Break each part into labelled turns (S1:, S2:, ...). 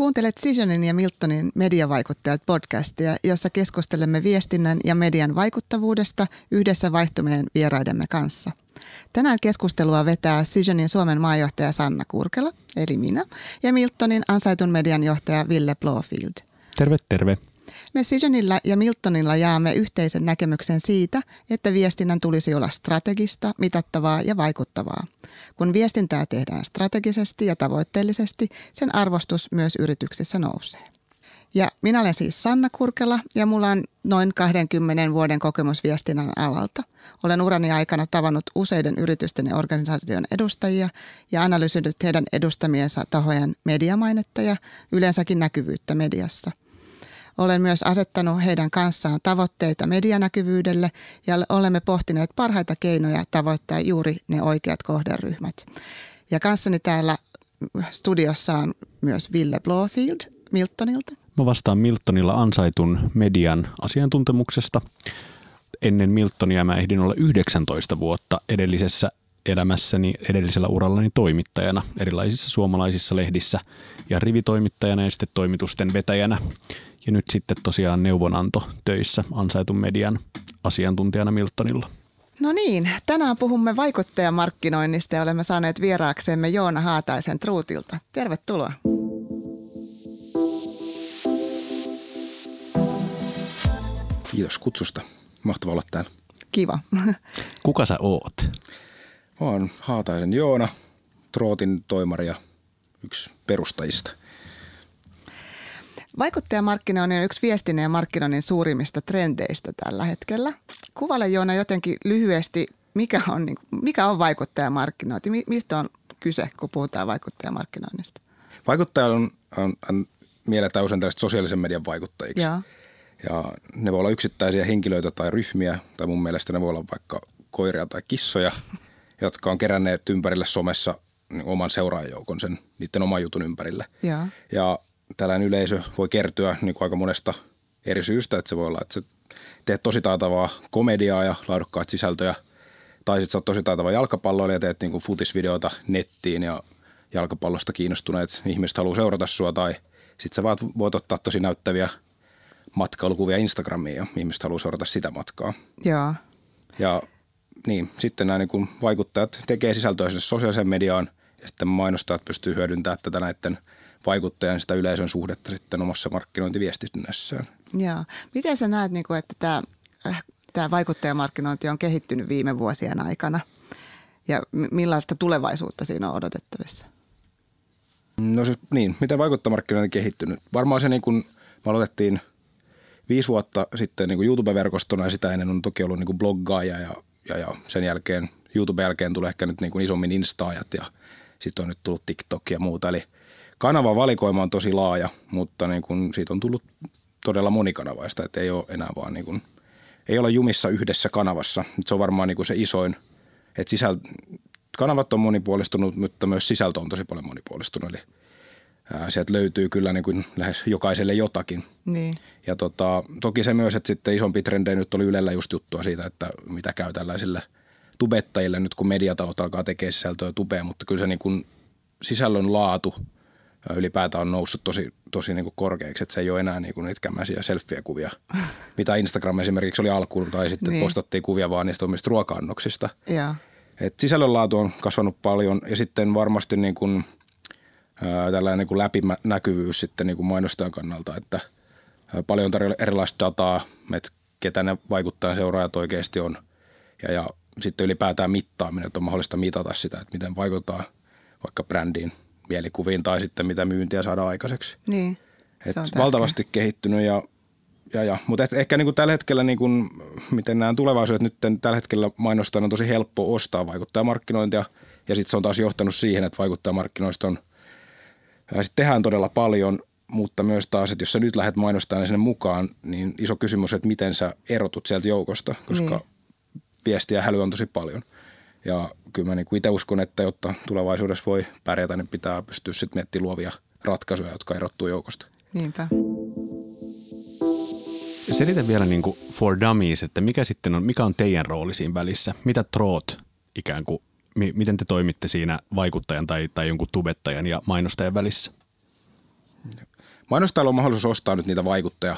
S1: Kuuntelet Cisionin ja Miltonin mediavaikuttajat podcastia, jossa keskustelemme viestinnän ja median vaikuttavuudesta yhdessä vaihtumien vieraidemme kanssa. Tänään keskustelua vetää Cisionin Suomen maajohtaja Sanna Kurkela, eli minä, ja Miltonin ansaitun median johtaja Ville Blofield.
S2: Terve, terve.
S1: Me Cisionilla ja Miltonilla jaamme yhteisen näkemyksen siitä, että viestinnän tulisi olla strategista, mitattavaa ja vaikuttavaa. Kun viestintää tehdään strategisesti ja tavoitteellisesti, sen arvostus myös yrityksissä nousee. Ja minä olen siis Sanna Kurkela ja mulla on noin 20 vuoden kokemus viestinnän alalta. Olen urani aikana tavannut useiden yritysten ja organisaation edustajia ja analysoinut heidän edustamiensa tahojen mediamainetta ja yleensäkin näkyvyyttä mediassa – olen myös asettanut heidän kanssaan tavoitteita medianäkyvyydelle ja olemme pohtineet parhaita keinoja tavoittaa juuri ne oikeat kohderyhmät. Ja kanssani täällä studiossa on myös Ville Blofield Miltonilta.
S2: Mä vastaan Miltonilla ansaitun median asiantuntemuksesta. Ennen Miltonia mä ehdin olla 19 vuotta edellisessä elämässäni edellisellä urallani toimittajana erilaisissa suomalaisissa lehdissä ja rivitoimittajana ja sitten toimitusten vetäjänä. Ja nyt sitten tosiaan neuvonanto töissä ansaitun median asiantuntijana Miltonilla.
S1: No niin, tänään puhumme vaikuttajamarkkinoinnista ja olemme saaneet vieraaksemme Joona Haataisen Truutilta. Tervetuloa.
S3: Kiitos kutsusta. Mahtava olla täällä.
S1: Kiva.
S2: Kuka sä oot?
S3: Mä oon Haataisen Joona, Trootin toimari ja yksi perustajista.
S1: Vaikuttajamarkkinoinnin on yksi viestinnän ja markkinoinnin suurimmista trendeistä tällä hetkellä. Kuvaile Joona jotenkin lyhyesti, mikä on, niin mikä on vaikuttajamarkkinointi? Mistä on kyse, kun puhutaan vaikuttajamarkkinoinnista?
S3: Vaikuttaja on, on, on mielletään usein tällaiset sosiaalisen median vaikuttajiksi. Ja. ja ne voi olla yksittäisiä henkilöitä tai ryhmiä, tai mun mielestä ne voi olla vaikka koiria tai kissoja, jotka on keränneet ympärille somessa niin oman seuraajajoukon sen niiden oman jutun ympärille. Ja, ja tällainen yleisö voi kertyä niin kuin aika monesta eri syystä, että se voi olla, että sä teet tosi taitavaa komediaa ja laadukkaat sisältöjä, tai sitten sä oot tosi taitava jalkapalloilija ja teet niin kuin futisvideoita nettiin ja jalkapallosta kiinnostuneet ihmiset haluaa seurata sua, tai sitten sä voit ottaa tosi näyttäviä matkailukuvia Instagramiin ja ihmiset haluaa seurata sitä matkaa.
S1: Joo.
S3: Ja niin, sitten nämä niin vaikuttajat tekee sisältöä sinne sosiaaliseen mediaan ja sitten mainostajat pystyy hyödyntämään tätä näiden – vaikuttajan sitä yleisön suhdetta sitten omassa markkinointiviestinnässään.
S1: Joo. Miten sä näet, niin että tämä, äh, tämä vaikuttajamarkkinointi on kehittynyt viime vuosien aikana ja millaista tulevaisuutta siinä on odotettavissa?
S3: No se, niin, miten vaikuttajamarkkinointi on kehittynyt? Varmaan se niin kuin me aloitettiin viisi vuotta sitten niin kuin YouTube-verkostona ja sitä ennen on toki ollut niin kuin bloggaaja ja, ja, ja sen jälkeen YouTube jälkeen tulee ehkä nyt niin kuin isommin instaajat ja sitten on nyt tullut TikTok ja muuta. Eli – kanavan valikoima on tosi laaja, mutta niin kun siitä on tullut todella monikanavaista, että ei ole enää vaan niin kun, ei ole jumissa yhdessä kanavassa. Se on varmaan niin kuin se isoin, että sisäl, kanavat on monipuolistunut, mutta myös sisältö on tosi paljon monipuolistunut. Eli ää, sieltä löytyy kyllä niin kuin lähes jokaiselle jotakin.
S1: Niin.
S3: Ja tota, toki se myös, että sitten isompi trendejä nyt oli Ylellä just juttua siitä, että mitä käy tällaisille tubettajille nyt, kun mediatalot alkaa tekemään sisältöä tubeen, mutta kyllä se niin kuin sisällön laatu – ylipäätään on noussut tosi, tosi niin kuin korkeaksi, että se ei ole enää niin kuin niitä kämmäisiä selfie-kuvia, mitä Instagram esimerkiksi oli alkuun, tai sitten niin. postattiin kuvia vaan niistä omista ruoka-annoksista.
S1: Ja.
S3: Et sisällön laatu on kasvanut paljon ja sitten varmasti niin kuin, ää, tällainen niin kuin läpinäkyvyys sitten niin kuin mainostajan kannalta, että ää, paljon tarjolla erilaista dataa, että ketä ne vaikuttaa seuraajat oikeasti on ja, ja sitten ylipäätään mittaaminen, että on mahdollista mitata sitä, että miten vaikuttaa vaikka brändiin – mielikuviin tai sitten mitä myyntiä saada aikaiseksi.
S1: Niin,
S3: Et valtavasti kehittynyt ja, ja, ja. mutta ehkä niin kuin tällä hetkellä, niin kuin, miten nämä tulevaisuudet nyt tällä hetkellä mainostaa, on tosi helppo ostaa vaikuttajamarkkinointia ja sitten se on taas johtanut siihen, että vaikuttajamarkkinoista on, sit tehdään todella paljon, mutta myös taas, että jos sä nyt lähdet mainostamaan sinne mukaan, niin iso kysymys, että miten sä erotut sieltä joukosta, koska niin. viestiä häly on tosi paljon – ja kyllä mä niin itse uskon, että jotta tulevaisuudessa voi pärjätä, niin pitää pystyä sitten miettimään luovia ratkaisuja, jotka erottuu joukosta.
S1: Niinpä.
S2: Selitä vielä niin kuin for dummies, että mikä sitten on, mikä on teidän rooli siinä välissä? Mitä troot ikään kuin, mi, miten te toimitte siinä vaikuttajan tai, tai jonkun tubettajan ja mainostajan välissä?
S3: mainostajalla on mahdollisuus ostaa nyt niitä vaikuttajia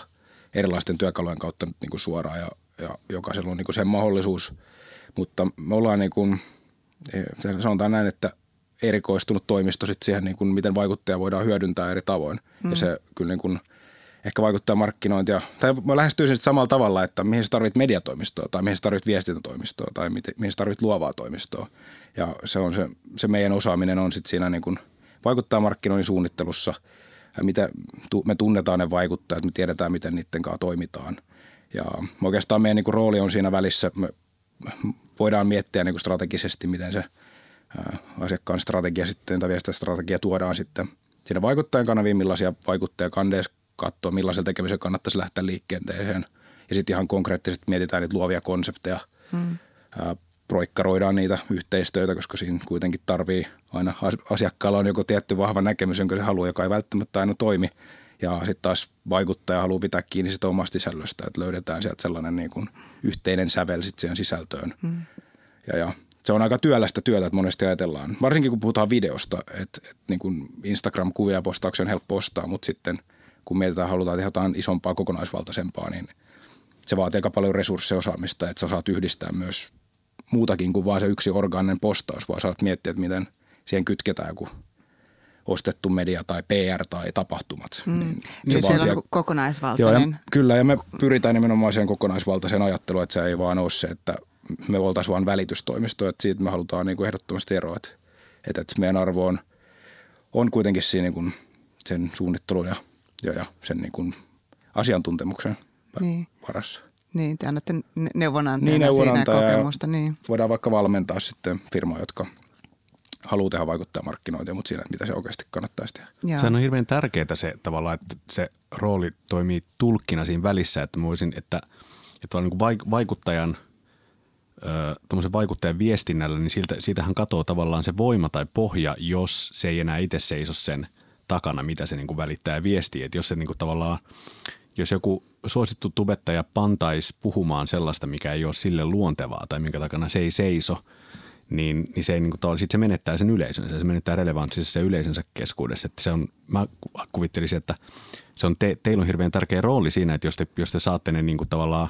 S3: erilaisten työkalujen kautta nyt niin kuin suoraan ja, ja jokaisella on niin kuin sen mahdollisuus. Mutta me ollaan niin kuin, sanotaan näin, että erikoistunut toimisto sit siihen, niin kuin miten vaikuttaja voidaan hyödyntää eri tavoin. Mm. Ja se kyllä niin kuin ehkä vaikuttaa markkinointia. Tai mä lähestyisin sitten samalla tavalla, että mihin sä tarvit mediatoimistoa tai mihin sä tarvit viestintätoimistoa tai mihin sä tarvit luovaa toimistoa. Ja se, on se, se meidän osaaminen on sitten siinä niin kuin vaikuttaa markkinoinnin suunnittelussa – mitä me tunnetaan ne vaikuttajat, me tiedetään, miten niiden kanssa toimitaan. Ja oikeastaan meidän niin kuin, rooli on siinä välissä, me voidaan miettiä niin kuin strategisesti, miten se asiakkaan strategia sitten tai strategia tuodaan sitten siinä vaikuttajan kanaviin, millaisia vaikuttajia kandeessa katsoa, millaisella tekemisellä kannattaisi lähteä liikenteeseen. Ja sitten ihan konkreettisesti mietitään niitä luovia konsepteja, hmm proikkaroidaan niitä yhteistyötä, koska siinä kuitenkin tarvii aina asiakkaalla on joku tietty vahva näkemys, jonka se haluaa, joka ei välttämättä aina toimi. Ja sitten taas vaikuttaja haluaa pitää kiinni sitä omasta sisällöstä, että löydetään sieltä sellainen niin kuin yhteinen sävel sitten siihen sisältöön. Mm. Ja, ja se on aika työlästä työtä, että monesti ajatellaan, varsinkin kun puhutaan videosta, että, että niin kuin Instagram-kuvia postauksia on helppo ostaa, mutta sitten kun mietitään, halutaan tehdä jotain isompaa kokonaisvaltaisempaa, niin se vaatii aika paljon resursseja osaamista, että sä osaat yhdistää myös muutakin kuin vain se yksi orgaaninen postaus, vaan saat miettiä, että miten siihen kytketään joku ostettu media tai PR tai tapahtumat.
S1: Mm. Niin Nyt siellä vaatii, on kokonaisvaltainen.
S3: Joo, ja, kyllä, ja me pyritään nimenomaan siihen kokonaisvaltaiseen ajatteluun, että se ei vaan ole se, että me oltaisiin vain välitystoimisto, että siitä me halutaan niin kuin ehdottomasti eroa, että, että meidän arvo on, on kuitenkin siinä niin kuin sen suunnittelun ja, ja, ja sen niin kuin asiantuntemuksen niin. varassa.
S1: Niin, te annatte neuvonantajana niin, siinä kokemusta. Niin.
S3: Voidaan vaikka valmentaa sitten firmoja, jotka haluaa tehdä vaikuttaa markkinointia, mutta siinä, mitä se oikeasti kannattaisi tehdä.
S2: Joo. Sehän on hirveän tärkeää se tavallaan, että se rooli toimii tulkkina siinä välissä, että mä voisin, että, että niin kuin vaikuttajan tuommoisen vaikuttajan viestinnällä, niin siltä, siitähän katoaa tavallaan se voima tai pohja, jos se ei enää itse seiso sen takana, mitä se niin kuin välittää ja viestii. Että jos se niin kuin tavallaan jos joku suosittu tubettaja pantaisi puhumaan sellaista, mikä ei ole sille luontevaa tai minkä takana se ei seiso, niin, niin se, ei, niin kuin, sit se menettää sen yleisönsä, se menettää relevanssissa se yleisönsä keskuudessa. Että se on, mä kuvittelisin, että se on te, teillä on hirveän tärkeä rooli siinä, että jos te, jos te saatte ne niin kuin tavallaan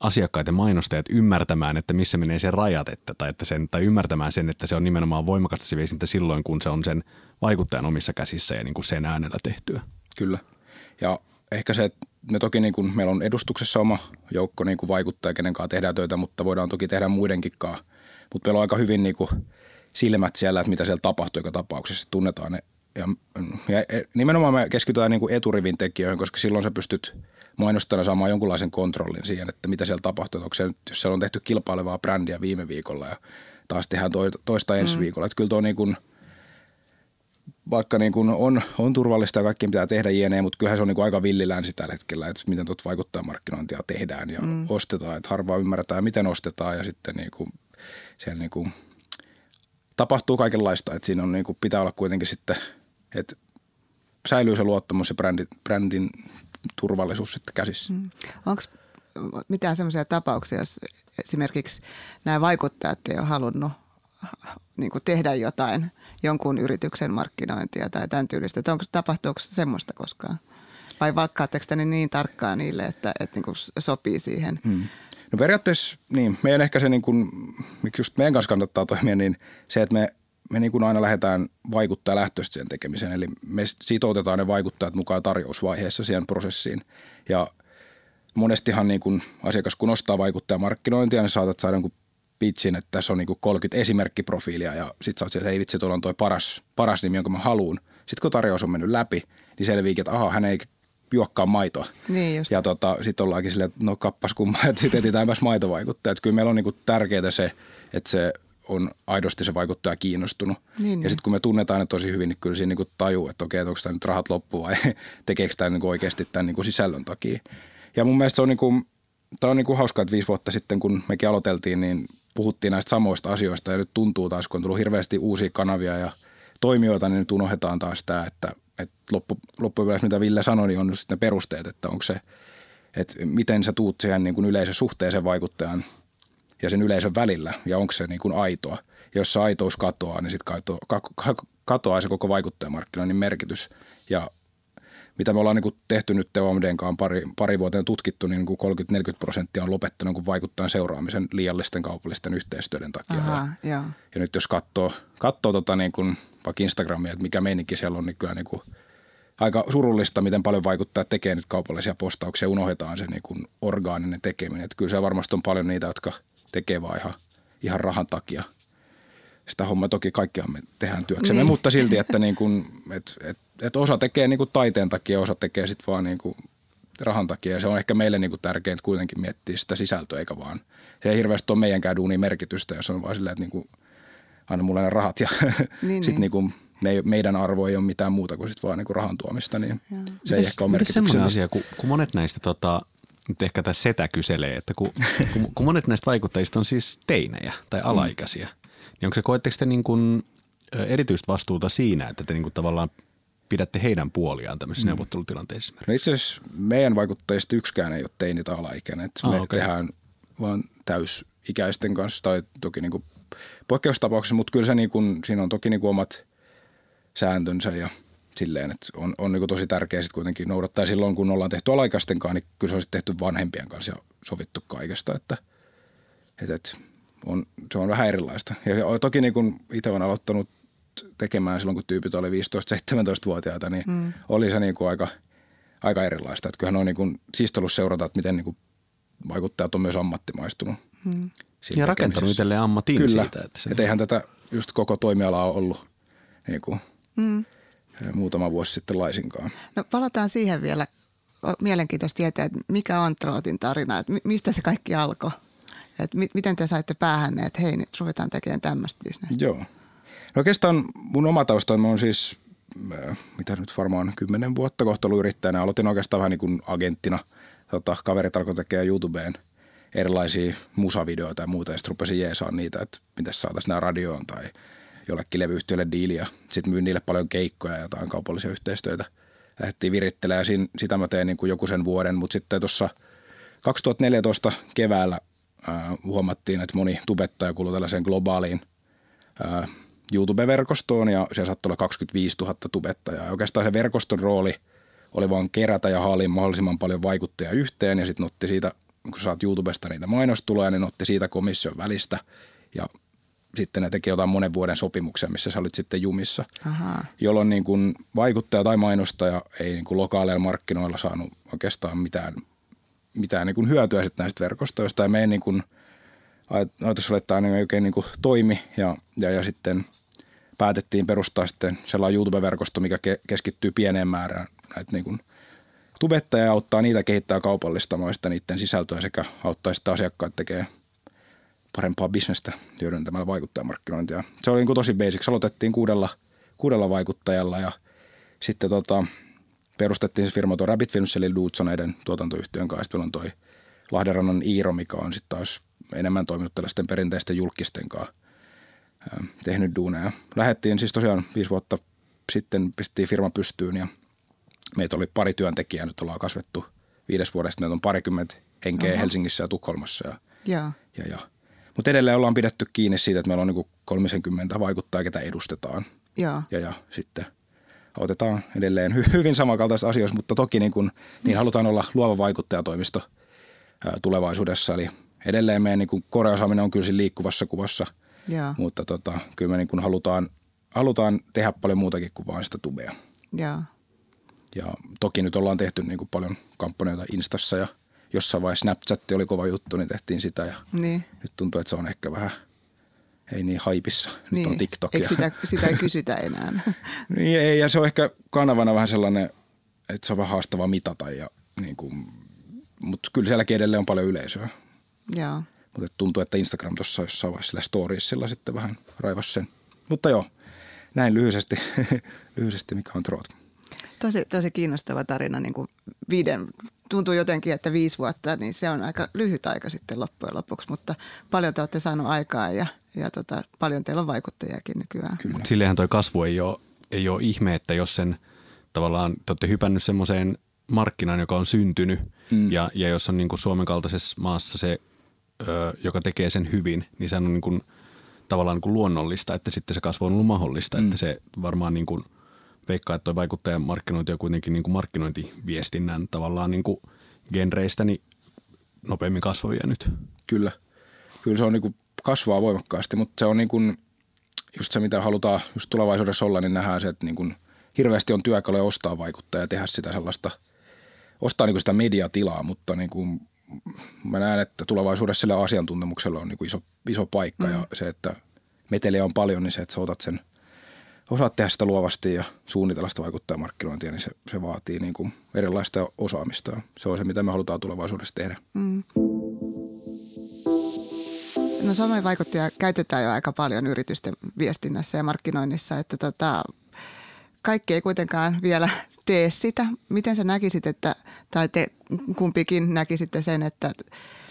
S2: asiakkaat ja mainostajat ymmärtämään, että missä menee se rajat, että, tai, että sen, tai ymmärtämään sen, että se on nimenomaan voimakasta se viestintä silloin, kun se on sen vaikuttajan omissa käsissä ja niin kuin sen äänellä tehtyä.
S3: Kyllä. Ja ehkä se, että me toki niin kuin, meillä on edustuksessa oma joukko niin kuin vaikuttaa, kenen kanssa tehdään töitä, mutta voidaan toki tehdä muidenkin kanssa. Mutta meillä on aika hyvin niin kuin, silmät siellä, että mitä siellä tapahtuu joka tapauksessa, tunnetaan ne. Ja, ja nimenomaan me keskitytään niin kuin eturivin tekijöihin, koska silloin sä pystyt mainostajana saamaan jonkunlaisen kontrollin siihen, että mitä siellä tapahtuu. Onko se, jos siellä on tehty kilpailevaa brändiä viime viikolla ja taas tehdään toista ensi mm. viikolla. Että kyllä tuo niin kuin – vaikka niin kuin on, on turvallista ja kaikki pitää tehdä jne, mutta kyllähän se on niin kuin aika villilänsi tällä hetkellä, että miten tuot vaikuttaa markkinointia tehdään ja mm. ostetaan, että harvaa ymmärretään, miten ostetaan ja sitten niin kuin siellä niin kuin tapahtuu kaikenlaista, että siinä on niin kuin pitää olla kuitenkin sitten, että säilyy se luottamus ja brändin, brändin turvallisuus sitten käsissä. Mm.
S1: Onko mitään sellaisia tapauksia, jos esimerkiksi nämä vaikuttajat ei ole halunnut niin kuin tehdä jotain – jonkun yrityksen markkinointia tai tämän tyylistä. Että onko, tapahtuuko semmoista koskaan? Vai valkkaatteko te niin tarkkaan niille, että, että niin kuin sopii siihen? Hmm.
S3: No periaatteessa niin, meidän ehkä se niin kuin, miksi just meidän kanssa kannattaa toimia, niin se, että me, me niin kuin aina lähdetään vaikuttaa lähtöisesti sen tekemiseen. Eli me sitoutetaan ne vaikuttajat mukaan tarjousvaiheessa siihen prosessiin. Ja monestihan niin kuin asiakas kun ostaa vaikuttajamarkkinointia, niin saatat saada niin pitchin, että tässä on niin 30 esimerkkiprofiilia ja sitten sä oot että hei vitsi, tuolla on toi paras, paras nimi, jonka mä haluun. Sitten kun tarjous on mennyt läpi, niin selviikin, että aha, hän ei juokkaa maitoa.
S1: Niin just.
S3: Ja tota, sitten ollaankin silleen, että no kappas kumma, että sitten etsitäänpäs maitovaikuttaja. Että kyllä meillä on niin tärkeää se, että se on aidosti se vaikuttaja kiinnostunut. Niin, ja sitten kun me tunnetaan ne tosi hyvin, niin kyllä siinä niin tajuu, että okei, että onko tämä nyt rahat loppu vai tekeekö tämä niin oikeasti tämän niin sisällön takia. Ja mun mielestä se on, niin kuin, tämä on niin kuin hauskaa, että viisi vuotta sitten, kun mekin aloiteltiin, niin puhuttiin näistä samoista asioista ja nyt tuntuu taas, kun on tullut hirveästi uusia kanavia ja toimijoita, niin nyt unohdetaan taas tämä, että, että loppu, loppujen mitä Ville sanoi, niin on nyt ne perusteet, että onko se, että miten sä tuut siihen niin kuin yleisösuhteeseen vaikuttajan ja sen yleisön välillä ja onko se niin kuin aitoa. Ja jos se aitous katoaa, niin sitten katoaa, katoaa se koko vaikuttajamarkkinoinnin merkitys. Ja mitä me ollaan niin kuin tehty nyt TOMDn kanssa pari, pari vuoteen tutkittu, niin, niin 30-40 prosenttia on lopettanut niin vaikuttaa seuraamisen liiallisten kaupallisten yhteistyöiden takia.
S1: Aha,
S3: ja.
S1: ja,
S3: nyt jos katsoo, katsoo tota niin kuin, vaikka Instagramia, että mikä meininki siellä on, niin kyllä niin kuin, aika surullista, miten paljon vaikuttaa tekee nyt kaupallisia postauksia. Unohdetaan se niin kuin orgaaninen tekeminen. Että kyllä se varmasti on paljon niitä, jotka tekee vaan ihan, ihan rahan takia. Sitä hommaa toki kaikkihan me tehdään työksemme, niin. mutta silti, että niin kuin, et, et, et osa tekee niin kuin taiteen takia, osa tekee sitten vaan niin kuin rahan takia. Ja se on ehkä meille niin kuin tärkeintä kuitenkin miettiä sitä sisältöä, eikä vaan. Se ei hirveästi ole meidänkään duunin merkitystä, jos on vaan silleen, että niin kuin, anna mulle ne rahat ja niin, sitten niin. niin me, meidän arvo ei ole mitään muuta kuin sit vaan niin kuin rahan tuomista, niin Joo. se mites, ei ehkä ole
S2: merkityksellistä. asia, kun, kun monet näistä, tota, nyt ehkä tässä setä kyselee, että kun, kun, kun monet näistä vaikuttajista on siis teinejä tai mm. alaikäisiä, mm. niin onko se, koetteko te niin kuin erityistä vastuuta siinä, että te niin kuin tavallaan pidätte heidän puoliaan tämmöisissä mm. neuvottelutilanteissa?
S3: No itse asiassa meidän vaikuttajista yksikään ei ole teini tai alaikäinen. Että ah, me okay. tehdään vaan täysikäisten kanssa tai toki niin kuin poikkeustapauksessa, mutta kyllä se niin kuin, siinä on toki niin kuin omat sääntönsä ja silleen, että on, on niin tosi tärkeää sitten kuitenkin noudattaa. Silloin kun ollaan tehty alaikäisten kanssa, niin kyllä se on tehty vanhempien kanssa ja sovittu kaikesta, että, että, että on, se on vähän erilaista. Ja toki niin kun itse olen aloittanut tekemään silloin, kun tyypit oli 15-17-vuotiaita, niin mm. oli se niin kuin aika, aika erilaista. Että kyllähän on niin kuin siistolus seurata, että miten niin kuin vaikuttajat on myös ammattimaistunut. Mm.
S2: Ja rakentanut itselleen ammatin
S3: Kyllä.
S2: siitä.
S3: Että se... Et eihän tätä just koko toimialaa ollut niin kuin mm. muutama vuosi sitten laisinkaan.
S1: No palataan siihen vielä. Mielenkiintoista tietää, että mikä on Trootin tarina, että mistä se kaikki alkoi? Että mi- miten te saitte päähän, että hei, nyt ruvetaan tekemään tämmöistä bisnestä?
S3: Joo. No oikeastaan mun oma tausta on siis, mitä nyt varmaan kymmenen vuotta kohta ollut yrittäjänä. Aloitin oikeastaan vähän niin kuin agenttina. Tota, kaverit alkoi tekemään YouTubeen erilaisia musavideoita ja muuta, ja sitten rupesin jeesaan niitä, että miten saataisiin nämä radioon tai – jollekin levyyhtiölle diiliä. Sitten myin niille paljon keikkoja ja jotain kaupallisia yhteistyötä. Lähdettiin virittelemään ja sitä mä tein niin kuin joku sen vuoden, mutta sitten tuossa 2014 keväällä ää, huomattiin, että moni tubettaja kuului tällaiseen globaaliin ää, YouTube-verkostoon ja siellä saattoi olla 25 000 tubettajaa. Ja oikeastaan se verkoston rooli oli vaan kerätä ja haaliin mahdollisimman paljon vaikuttajia yhteen ja sitten otti siitä, kun saat YouTubesta niitä mainostuloja, niin otti siitä komission välistä ja sitten ne teki jotain monen vuoden sopimuksia, missä sä olit sitten jumissa, Aha. jolloin niin kuin vaikuttaja tai mainostaja ei niin kuin lokaaleilla markkinoilla saanut oikeastaan mitään, mitään niin kuin hyötyä sitten näistä verkostoista. Ja meidän niin kuin ajatus oli, että tämä oikein niin kuin toimi ja, ja, ja sitten päätettiin perustaa sitten sellainen YouTube-verkosto, mikä ke- keskittyy pieneen määrään näitä niin kuin tubettajia ja auttaa niitä kehittää kaupallistamaan sitä niiden sisältöä sekä auttaa sitten asiakkaat tekemään – parempaa bisnestä hyödyntämällä vaikuttajamarkkinointia. Se oli niin tosi basic. Aloitettiin kuudella, kuudella vaikuttajalla ja sitten tota, perustettiin se firma tuo Rabbit Films eli Dudsoneiden tuotantoyhtiön kanssa. Sitten on toi Lahdenrannan Iiro, mikä on sitten taas enemmän toiminut tällaisten perinteisten julkisten kanssa tehnyt duuneja. Lähettiin siis tosiaan viisi vuotta sitten, pistettiin firma pystyyn ja meitä oli pari työntekijää, nyt ollaan kasvettu viides vuodesta. Meitä on parikymmentä henkeä Oho. Helsingissä ja Tukholmassa. Ja, ja. Ja, ja mutta edelleen ollaan pidetty kiinni siitä, että meillä on niin 30 vaikuttaa, ketä edustetaan.
S1: Ja,
S3: ja, ja sitten otetaan edelleen hyvin samankaltaisissa asioissa, mutta toki niin, kuin, niin halutaan olla luova vaikuttajatoimisto tulevaisuudessa. Eli edelleen meidän niin koreosaaminen on kyllä siinä liikkuvassa kuvassa, ja. mutta tota, kyllä me niin halutaan, halutaan tehdä paljon muutakin kuin vain sitä tubea.
S1: Ja.
S3: Ja toki nyt ollaan tehty niin kuin paljon kampanjoita Instassa ja – jossain vaiheessa Snapchat oli kova juttu, niin tehtiin sitä ja
S1: niin.
S3: nyt tuntuu, että se on ehkä vähän ei niin haipissa. Nyt niin. on TikTok.
S1: Eikö sitä, sitä ei kysytä enää?
S3: niin ei, ja se on ehkä kanavana vähän sellainen, että se on vähän haastava mitata, ja, niin kuin, mutta kyllä sielläkin edelleen on paljon yleisöä.
S1: Joo.
S3: Mutta tuntuu, että Instagram tuossa jossain vaiheessa storiesilla sitten vähän raivasi sen. Mutta joo, näin lyhyesti, lyhyesti mikä on Troot.
S1: Tosi, tosi kiinnostava tarina niin kuin viiden tuntuu jotenkin, että viisi vuotta, niin se on aika lyhyt aika sitten loppujen lopuksi, mutta paljon te olette saaneet aikaa ja, ja tota, paljon teillä on vaikuttajiakin nykyään.
S2: Kyllä. Sillehän toi kasvu ei ole, ei ole ihme, että jos sen tavallaan te olette hypännyt semmoiseen markkinaan, joka on syntynyt mm. ja, ja jos on niin kuin Suomen kaltaisessa maassa se, ö, joka tekee sen hyvin, niin se on niin kuin, tavallaan niin kuin luonnollista, että sitten se kasvu on ollut mahdollista, mm. että se varmaan niin kuin veikkaa, että tuo vaikuttajamarkkinointi on kuitenkin niin kuin markkinointiviestinnän tavallaan niin kuin genreistä niin nopeammin kasvavia nyt.
S3: Kyllä. Kyllä se on niin kuin kasvaa voimakkaasti, mutta se on niin kuin just se, mitä halutaan just tulevaisuudessa olla, niin nähdään se, että niin kuin hirveästi on työkaluja ostaa vaikuttajaa ja tehdä sitä sellaista, ostaa niin kuin sitä mediatilaa, mutta niin kuin mä näen, että tulevaisuudessa sillä asiantuntemuksella on niin kuin iso, iso paikka mm. ja se, että meteliä on paljon, niin se, että sä otat sen, osaat tehdä sitä luovasti ja suunnitella sitä vaikuttajamarkkinointia, niin se, se vaatii niin kuin erilaista osaamista. Se on se, mitä me halutaan tulevaisuudessa tehdä. Mm.
S1: No somevaikuttajia käytetään jo aika paljon yritysten viestinnässä ja markkinoinnissa, että tota, kaikki ei kuitenkaan vielä tee sitä. Miten sä näkisit, että, tai te kumpikin näkisitte sen, että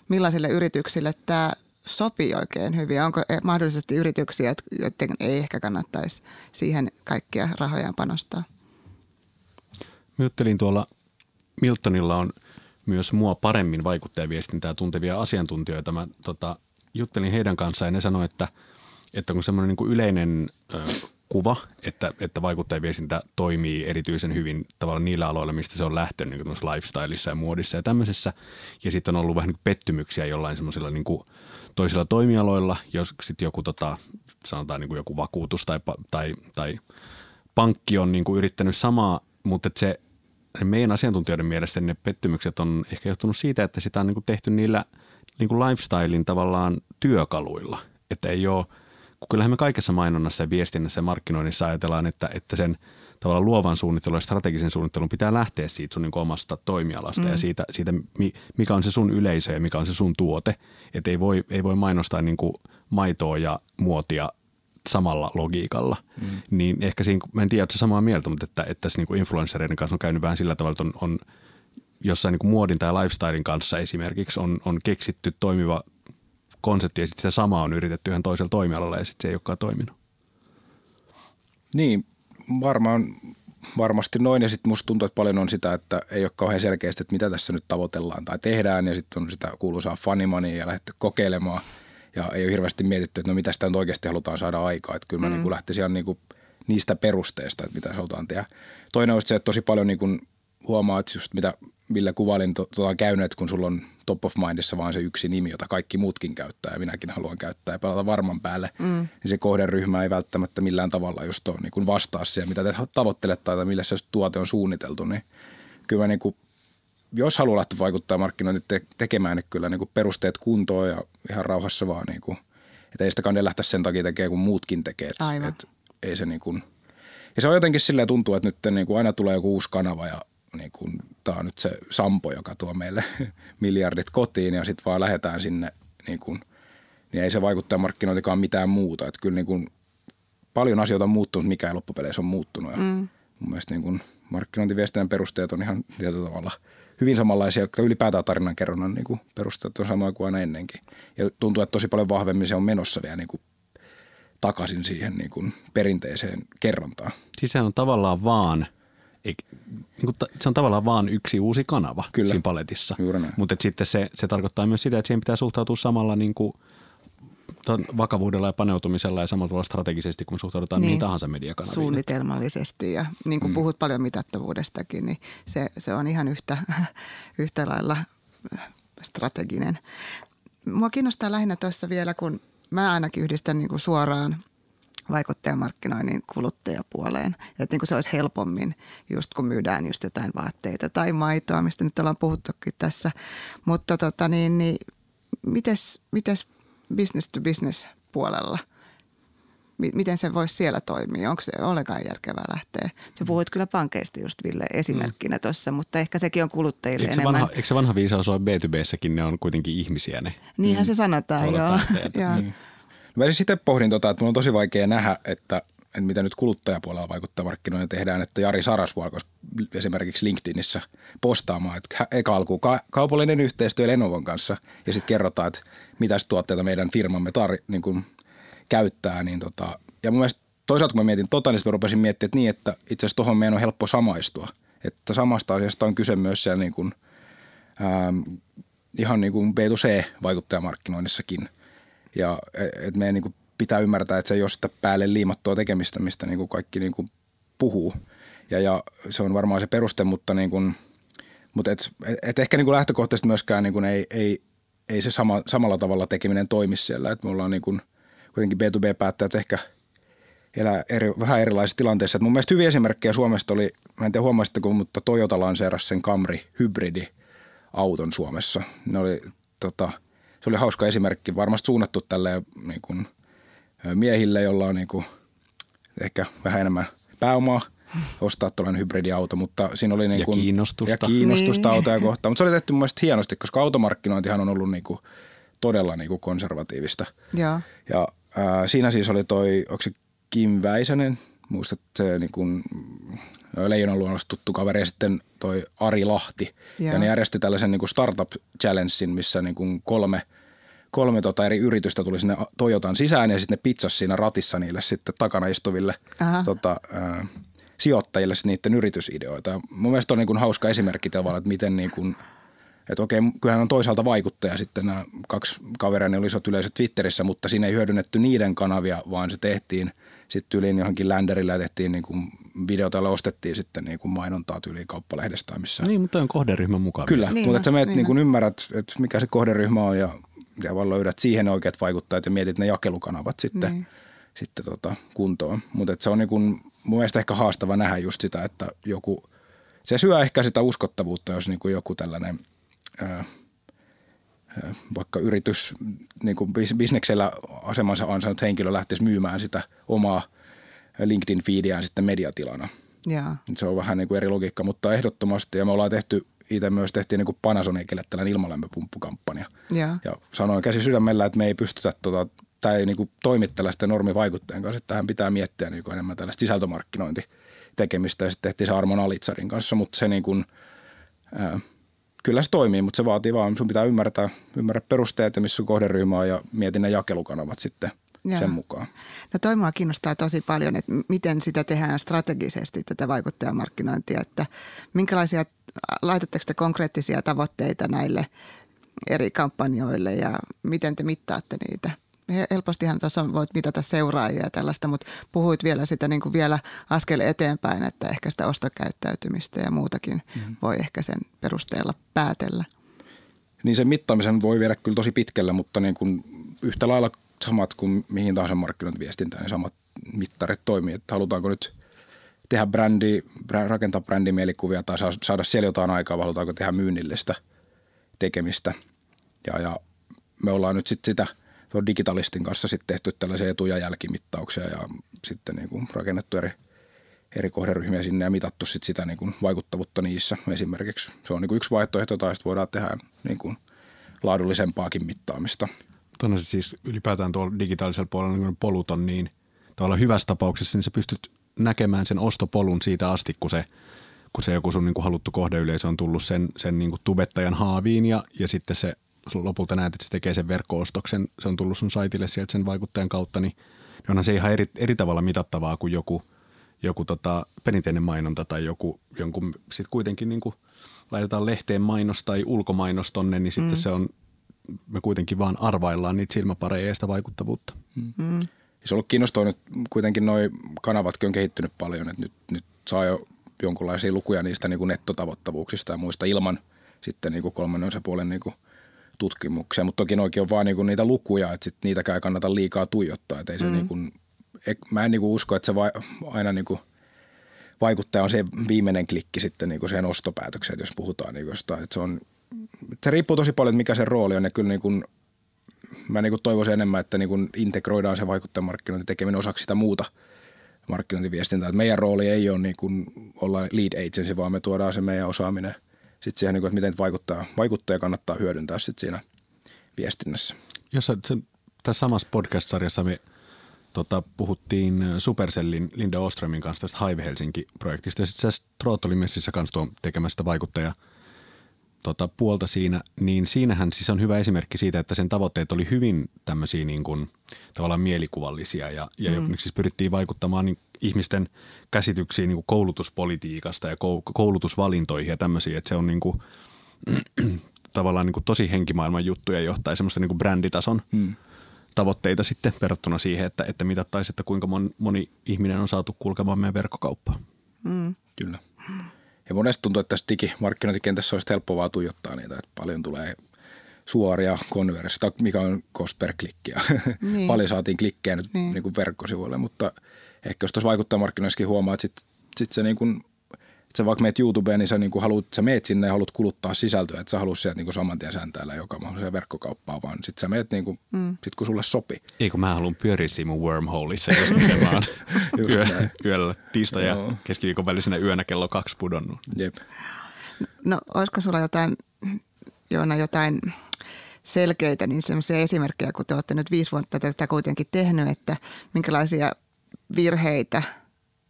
S1: millaisille yrityksille tämä sopii oikein hyvin? Onko eh, mahdollisesti yrityksiä, joiden ei ehkä kannattaisi siihen kaikkia rahojaan panostaa?
S2: Myttelin tuolla Miltonilla on myös mua paremmin vaikuttajaviestintää tuntevia asiantuntijoita. Mä tota, juttelin heidän kanssaan ja ne sanoivat, että, että kun semmoinen niin yleinen ö, kuva, että, että vaikuttajaviestintä toimii erityisen hyvin tavallaan niillä aloilla, mistä se on lähtenyt, niin kuin lifestyleissa ja muodissa ja tämmöisessä. Ja sitten on ollut vähän niin pettymyksiä jollain semmoisilla niin toisilla toimialoilla, jos sitten joku tota, sanotaan niin kuin joku vakuutus tai, tai, tai pankki on niin kuin yrittänyt samaa, mutta se meidän asiantuntijoiden mielestä ne pettymykset on ehkä johtunut siitä, että sitä on niin kuin tehty niillä – niin kuin lifestylein tavallaan työkaluilla. Että ei ole, kun kyllähän me kaikessa mainonnassa ja viestinnässä ja markkinoinnissa ajatellaan, että, että sen tavallaan luovan suunnittelun ja strategisen suunnittelun pitää lähteä siitä sun niin omasta toimialasta mm. ja siitä, siitä, mikä on se sun yleisö ja mikä on se sun tuote. Että ei voi, ei voi mainostaa niin kuin maitoa ja muotia samalla logiikalla. Mm. Niin ehkä siinä, mä en tiedä, että samaa mieltä, mutta että, että tässä niin kuin influenssereiden kanssa on käynyt vähän sillä tavalla, että on, on – jossain niin kuin muodin tai lifestylein kanssa esimerkiksi on, on keksitty toimiva konsepti ja sitten sitä samaa on yritetty ihan toisella toimialalla ja sitten se ei olekaan toiminut.
S3: Niin, varmaan, varmasti noin ja sitten musta tuntuu, että paljon on sitä, että ei ole kauhean selkeästi, että mitä tässä nyt tavoitellaan tai tehdään ja sitten on sitä kuuluisaa funimania ja lähdetty kokeilemaan ja ei ole hirveästi mietitty, että no mitä sitä nyt oikeasti halutaan saada aikaa. Että kyllä mä mm. niin kuin lähtisin ihan niin kuin niistä perusteista, että mitä halutaan tehdä. Toinen on se, että tosi paljon niin kuin huomaa, että just mitä Ville kuvailin, to, to, käynyt, että kun sulla on top of mindissa vaan se yksi nimi, jota kaikki muutkin käyttää ja minäkin haluan käyttää ja pelata varman päälle, mm. niin se kohderyhmä ei välttämättä millään tavalla just ole niin kuin vastaa siihen, mitä te tavoittelette tai millä se tuote on suunniteltu, niin kyllä niin kuin, jos haluaa lähteä vaikuttaa markkinointi te- tekemään, niin kyllä niin kuin perusteet kuntoon ja ihan rauhassa vaan niin kuin, että ei sitä kannata lähteä sen takia tekemään, kun muutkin tekee.
S1: Aivan.
S3: Että ei se niin kuin, ja se on jotenkin silleen tuntuu, että nyt niin kuin aina tulee joku uusi kanava ja niin kuin, tämä on nyt se Sampo, joka tuo meille miljardit kotiin ja sitten vaan lähdetään sinne, niin, kuin, niin ei se vaikuttaa markkinointikaan mitään muuta. Että kyllä niin kuin, paljon asioita on muuttunut, mikä ei loppupeleissä on muuttunut. Ja mm. Mun mielestä niin kuin, markkinointiviestinnän perusteet on ihan tietyllä tavalla hyvin samanlaisia, jotka ylipäätään tarinankerronnan niin kuin, perusteet on samoja kuin aina ennenkin. Ja tuntuu, että tosi paljon vahvemmin se on menossa vielä niin kuin, takaisin siihen niin kuin, perinteiseen kerrontaan.
S2: Siis on tavallaan vaan – ei, niin kuin, se on tavallaan vain yksi uusi kanava Kyllä. siinä paletissa. Mutta sitten se, se tarkoittaa myös sitä, että siihen pitää suhtautua samalla niin kuin, vakavuudella ja paneutumisella ja samalla tavalla strategisesti, kun suhtaudutaan niin, mihin tahansa mediakanaviin.
S1: Suunnitelmallisesti ja niin kuin mm. puhut paljon mitattavuudestakin, niin se, se on ihan yhtä, yhtä lailla strateginen. Mua kiinnostaa lähinnä tuossa vielä, kun mä ainakin yhdistän niin kuin suoraan – vaikuttajamarkkinoinnin kuluttajapuoleen. Että niin kuin se olisi helpommin, just kun myydään just jotain vaatteita tai maitoa, mistä nyt ollaan puhuttukin tässä. Mutta tota niin, niin mites, mites business to business puolella? Miten se voisi siellä toimia? Onko se ollenkaan järkevää lähteä? Se puhuit kyllä pankeista just Ville esimerkkinä mm. tuossa, mutta ehkä sekin on kuluttajille
S2: eikö
S1: enemmän.
S2: Vanha, eikö se vanha viisaus ole B2Bssäkin, ne on kuitenkin ihmisiä ne?
S1: Niinhän mm. se sanotaan, joo. joo. Niin.
S3: Mä siis sitten pohdin tota, että mun on tosi vaikea nähdä, että, että mitä nyt kuluttajapuolella vaikuttaa markkinoihin tehdään, että Jari Sarasvuo esimerkiksi LinkedInissä postaamaan, että eka alkuun ka- kaupallinen yhteistyö Lenovan kanssa ja sitten kerrotaan, että mitä tuotteita meidän firmamme tar- niin kuin käyttää. Niin tota, ja mun mielestä toisaalta kun mä mietin tota, niin mä rupesin miettimään, että niin, että itse asiassa tuohon meidän on helppo samaistua. Että samasta asiasta on kyse myös siellä niin kuin, ähm, ihan niin kuin B2C-vaikuttajamarkkinoinnissakin – ja että meidän niin kuin pitää ymmärtää, että se ei ole sitä päälle liimattua tekemistä, mistä niin kuin kaikki niin kuin puhuu. Ja, ja se on varmaan se peruste, mutta, niin kuin, mutta et, et, et ehkä niin kuin lähtökohtaisesti myöskään niin kuin ei, ei, ei se sama, samalla tavalla tekeminen toimi siellä. Että me ollaan niin kuin, kuitenkin B2B-päättäjät ehkä elää eri, vähän erilaisissa tilanteissa. Et mun mielestä hyviä esimerkkejä Suomesta oli, mä en tiedä huomasitteko, mutta Toyota lanseerasi sen Camry hybridi auton Suomessa. Ne oli, tota, se oli hauska esimerkki, varmasti suunnattu tälle niin kuin, miehille, jolla on niin kuin, ehkä vähän enemmän pääomaa ostaa tuollainen hybridiauto, mutta siinä oli niin
S2: kuin, ja kiinnostusta.
S3: Ja kiinnostusta niin. autoja kohtaan. Mutta se oli tehty mun mielestä hienosti, koska automarkkinointihan on ollut niin kuin todella niin kuin konservatiivista.
S1: Ja,
S3: ja ää, siinä siis oli toi, onko se Kim Väisänen, muistat se niin kuin, Leijonan luonnollisesti tuttu kaveri ja sitten toi Ari Lahti. Ja, ja ne järjesti tällaisen niin kuin startup challengein, missä niin kuin kolme, kolme tota eri yritystä tuli sinne Toyotan sisään ja sitten ne pizzas siinä ratissa niille sitten takana istuville tota, ää, sijoittajille niiden yritysideoita. mun mielestä on niin kuin hauska esimerkki tavallaan, että miten niin kuin, että okei, kyllähän on toisaalta vaikuttaja sitten nämä kaksi kaveria, ne oli isot yleisöt Twitterissä, mutta siinä ei hyödynnetty niiden kanavia, vaan se tehtiin sitten yliin johonkin länderillä tehtiin niin kuin videota, jolla ostettiin sitten niin kuin mainontaa tyyliin kauppalehdestä missä.
S2: Niin, mutta on kohderyhmän mukaan.
S3: Kyllä, niin, mutta että sä meet niin, niin kuin ymmärrät, että mikä se kohderyhmä on ja, ja vaan löydät siihen oikeat vaikuttajat ja mietit ne jakelukanavat sitten, niin. sitten tota kuntoon. Mutta se on niin kuin, mun mielestä ehkä haastava nähdä just sitä, että joku, se syö ehkä sitä uskottavuutta, jos niin kuin joku tällainen ää, vaikka yritys, niin kuin bisneksellä asemansa ansainnut henkilö lähtisi myymään sitä omaa LinkedIn-feediään sitten mediatilana.
S1: Ja.
S3: Se on vähän niin kuin eri logiikka, mutta ehdottomasti, ja me ollaan tehty, itse myös tehtiin niin kuin Panasonicille tällainen ilmalämpöpumppukampanja.
S1: Ja.
S3: ja sanoin käsi sydämellä, että me ei pystytä tota, tai ei niin kuin toimi tällaisten normivaikuttajien kanssa, että tähän pitää miettiä niin kuin enemmän tällaista sisältömarkkinointi tekemistä ja sitten tehtiin se Armon Alitsarin kanssa, mutta se niin kuin, ää, kyllä se toimii, mutta se vaatii vaan, sun pitää ymmärtää, ymmärrä perusteet ja missä sun kohderyhmä on ja mietin ne jakelukanavat sitten Joo. sen mukaan.
S1: No toi mua kiinnostaa tosi paljon, että miten sitä tehdään strategisesti tätä vaikuttajamarkkinointia, että minkälaisia, laitatteko te konkreettisia tavoitteita näille eri kampanjoille ja miten te mittaatte niitä? Helpostihan tuossa voit mitata seuraajia ja tällaista, mutta puhuit vielä sitä niin kuin vielä askel eteenpäin, että ehkä sitä ostokäyttäytymistä ja muutakin mm-hmm. voi ehkä sen perusteella päätellä.
S3: Niin sen mittaamisen voi viedä kyllä tosi pitkälle, mutta niin kuin yhtä lailla samat kuin mihin tahansa markkinointiviestintään, niin samat mittarit toimii. Että halutaanko nyt tehdä brändi, rakentaa brändimielikuvia tai saada siellä jotain aikaa, vai halutaanko tehdä myynnillistä tekemistä. Ja, ja me ollaan nyt sitten sitä – tuon digitalistin kanssa sitten tehty tällaisia etu- ja jälkimittauksia ja sitten niin kuin rakennettu eri, eri kohderyhmiä sinne ja mitattu sit sitä niin kuin vaikuttavuutta niissä esimerkiksi. Se on niin kuin yksi vaihtoehto tai sitten voidaan tehdä niin kuin laadullisempaakin mittaamista.
S2: Tuonne siis ylipäätään tuolla digitaalisella puolella niin polut on niin tavallaan hyvässä tapauksessa, niin sä pystyt näkemään sen ostopolun siitä asti, kun se, kun se joku sun niin kuin haluttu kohdeyleisö on tullut sen, sen niin kuin tubettajan haaviin ja, ja sitten se lopulta näet, että se tekee sen verkkoostoksen, se on tullut sun saitille sieltä sen vaikuttajan kautta, niin, onhan se ihan eri, eri tavalla mitattavaa kuin joku, joku tota, perinteinen mainonta tai joku, jonkun sitten kuitenkin niin kuin laitetaan lehteen mainos tai ulkomainos tonne, niin sitten mm. se on, me kuitenkin vaan arvaillaan niitä silmäpareja ja sitä vaikuttavuutta.
S1: Mm. mm.
S3: Se on ollut kiinnostavaa nyt kuitenkin noi kanavatkin on kehittynyt paljon, että nyt, nyt saa jo jonkinlaisia lukuja niistä niin kuin nettotavoittavuuksista ja muista ilman sitten niin kuin kolmannen osapuolen niin kuin – tutkimuksia, mutta toki oikein on vaan niinku niitä lukuja, että sit niitäkään ei kannata liikaa tuijottaa. Et ei se mm. niinku, mä en niinku usko, että se vai, aina niinku vaikuttaja on se viimeinen klikki sitten niinku siihen ostopäätökseen, jos puhutaan niinku jostain. Et se, on, se riippuu tosi paljon, mikä se rooli on. Ja kyllä niinku, mä niinku toivoisin enemmän, että niinku integroidaan se vaikuttajamarkkinointi tekeminen osaksi sitä muuta markkinointiviestintää. Et meidän rooli ei ole niinku olla lead agency, vaan me tuodaan se meidän osaaminen – sitten siihen, niin kuin, että miten vaikuttaa, vaikuttaa ja kannattaa hyödyntää sit siinä viestinnässä.
S2: Jos sen, tässä samassa podcast-sarjassa me tota, puhuttiin Supercellin Linda Oströmin kanssa tästä Hive Helsinki-projektista ja sitten sä Trootolin messissä kanssa tuon tekemästä vaikuttaja tota, puolta siinä, niin siinähän siis on hyvä esimerkki siitä, että sen tavoitteet oli hyvin tämmöisiä niin kuin, tavallaan mielikuvallisia ja, ja mm. siis pyrittiin vaikuttamaan niin ihmisten käsityksiin niin kuin koulutuspolitiikasta ja koulutusvalintoihin ja tämmöisiä, että se on niin kuin, tavallaan niin kuin tosi henkimaailman juttuja johtaa semmoista niin kuin bränditason hmm. tavoitteita sitten verrattuna siihen, että, että mitattaisiin, että kuinka moni, moni ihminen on saatu kulkemaan meidän verkkokauppaan.
S3: Mm. Kyllä. Ja monesti tuntuu, että tässä digimarkkinointikentässä olisi helppo vaan tuijottaa niitä, että paljon tulee suoria konversiota, mikä on cost per klikki. Niin. paljon saatiin klikkejä nyt niin. Niin kuin verkkosivuille, mutta ehkä jos tuossa vaikuttaa markkinoissakin huomaa, että sitten sit se niin kuin että sä vaikka meet YouTubeen, niin sä, niin kuin haluat, sä meet sinne ja haluat kuluttaa sisältöä, että sä haluat sieltä niin kuin saman tien sääntäillä joka mahdollisen verkkokauppaa, vaan sit sä meet niin kuin, mm. sit kun sulle sopii.
S2: Ei kun mä haluan pyöriä siinä mun wormholeissa, jos se vaan yö, yöllä tiistai ja keskiviikon välisenä yönä kello kaksi pudonnut.
S3: Jep.
S1: No olisiko sulla jotain, Joona, jotain selkeitä, niin semmoisia esimerkkejä, kun te olette nyt viisi vuotta tätä kuitenkin tehnyt, että minkälaisia virheitä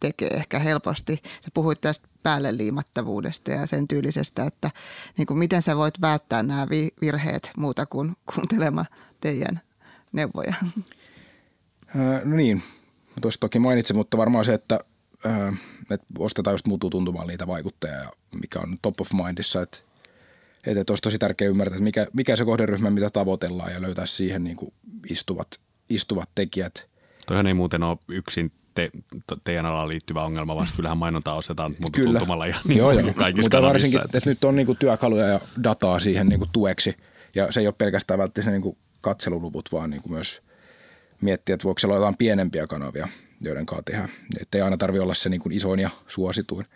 S1: tekee ehkä helposti. Sä puhuit tästä päälle liimattavuudesta ja sen tyylisestä, että niin kuin miten sä voit välttää nämä virheet muuta kuin kuuntelemaan teidän neuvoja?
S3: no niin, tuossa toki mainitsin, mutta varmaan se, että, että ostetaan just muuttuu tuntumaan niitä vaikuttajia, mikä on top of mindissa, että että olisi tosi tärkeää ymmärtää, että mikä, mikä se kohderyhmä, mitä tavoitellaan ja löytää siihen niin kuin istuvat, istuvat tekijät.
S2: Toihan ei muuten ole yksin te, teidän alaan liittyvä ongelma, vaan kyllähän mainontaa ostetaan muuta Kyllä. tuntumalla ja niin joo, joo. kaikissa Mutta
S3: varsinkin, että nyt on niinku työkaluja ja dataa siihen niinku tueksi. Ja se ei ole pelkästään välttämättä niinku katseluluvut, vaan niinku myös miettiä, että voiko siellä olla jotain pienempiä kanavia, joiden kanssa tehdään. Että ei aina tarvitse olla se niinku isoin ja suosituin.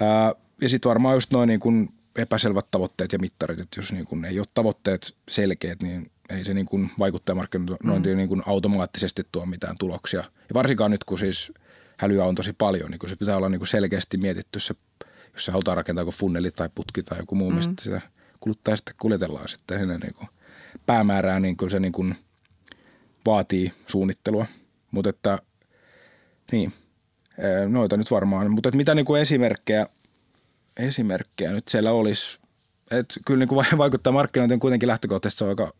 S3: Ää, ja sitten varmaan just noin niinku epäselvät tavoitteet ja mittarit, että jos niinku ei ole tavoitteet selkeät, niin ei se niin kuin vaikuttajamarkkinointi mm. niin kuin automaattisesti tuo mitään tuloksia. Ja varsinkaan nyt, kun siis hälyä on tosi paljon, niin kun se pitää olla niin kuin selkeästi mietitty se, jos se halutaan rakentaa joku funneli tai putki tai joku muu, mm. mistä sitä kuluttaa sitten kuljetellaan sitten sinne niin kuin päämäärää, niin kuin se niin kuin vaatii suunnittelua. Mutta että, niin, noita nyt varmaan. Mutta että mitä niin kuin esimerkkejä, esimerkkejä nyt siellä olisi, että kyllä niin kuin vaikuttaa markkinointi on kuitenkin lähtökohtaisesti se on aika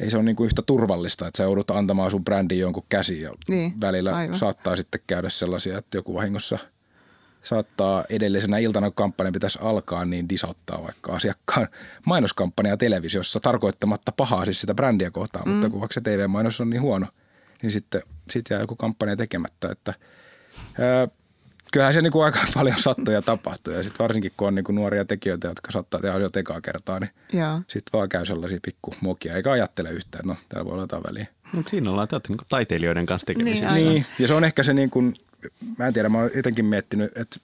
S3: ei se ole niin kuin yhtä turvallista, että sä joudut antamaan sun brändiin jonkun käsi ja niin, välillä aivan. saattaa sitten käydä sellaisia, että joku vahingossa saattaa edellisenä iltana, kun kampanja pitäisi alkaa, niin disauttaa vaikka asiakkaan mainoskampanja televisiossa tarkoittamatta pahaa siis sitä brändiä kohtaan, mm. mutta kun vaikka se TV-mainos on niin huono, niin sitten sit jää joku kampanja tekemättä, että ää, kyllähän se niin kuin aika paljon sattuu ja tapahtuu. Ja sitten varsinkin kun on niin kuin nuoria tekijöitä, jotka saattaa tehdä jo ekaa kertaa, niin sitten vaan käy sellaisia pikku mokia, eikä ajattele yhtään, että no täällä voi olla jotain väliä.
S2: Mutta siinä ollaan tätä niin taiteilijoiden kanssa tekemisissä.
S3: Niin, niin, ja se on ehkä se niin kuin, mä en tiedä, mä oon jotenkin miettinyt, että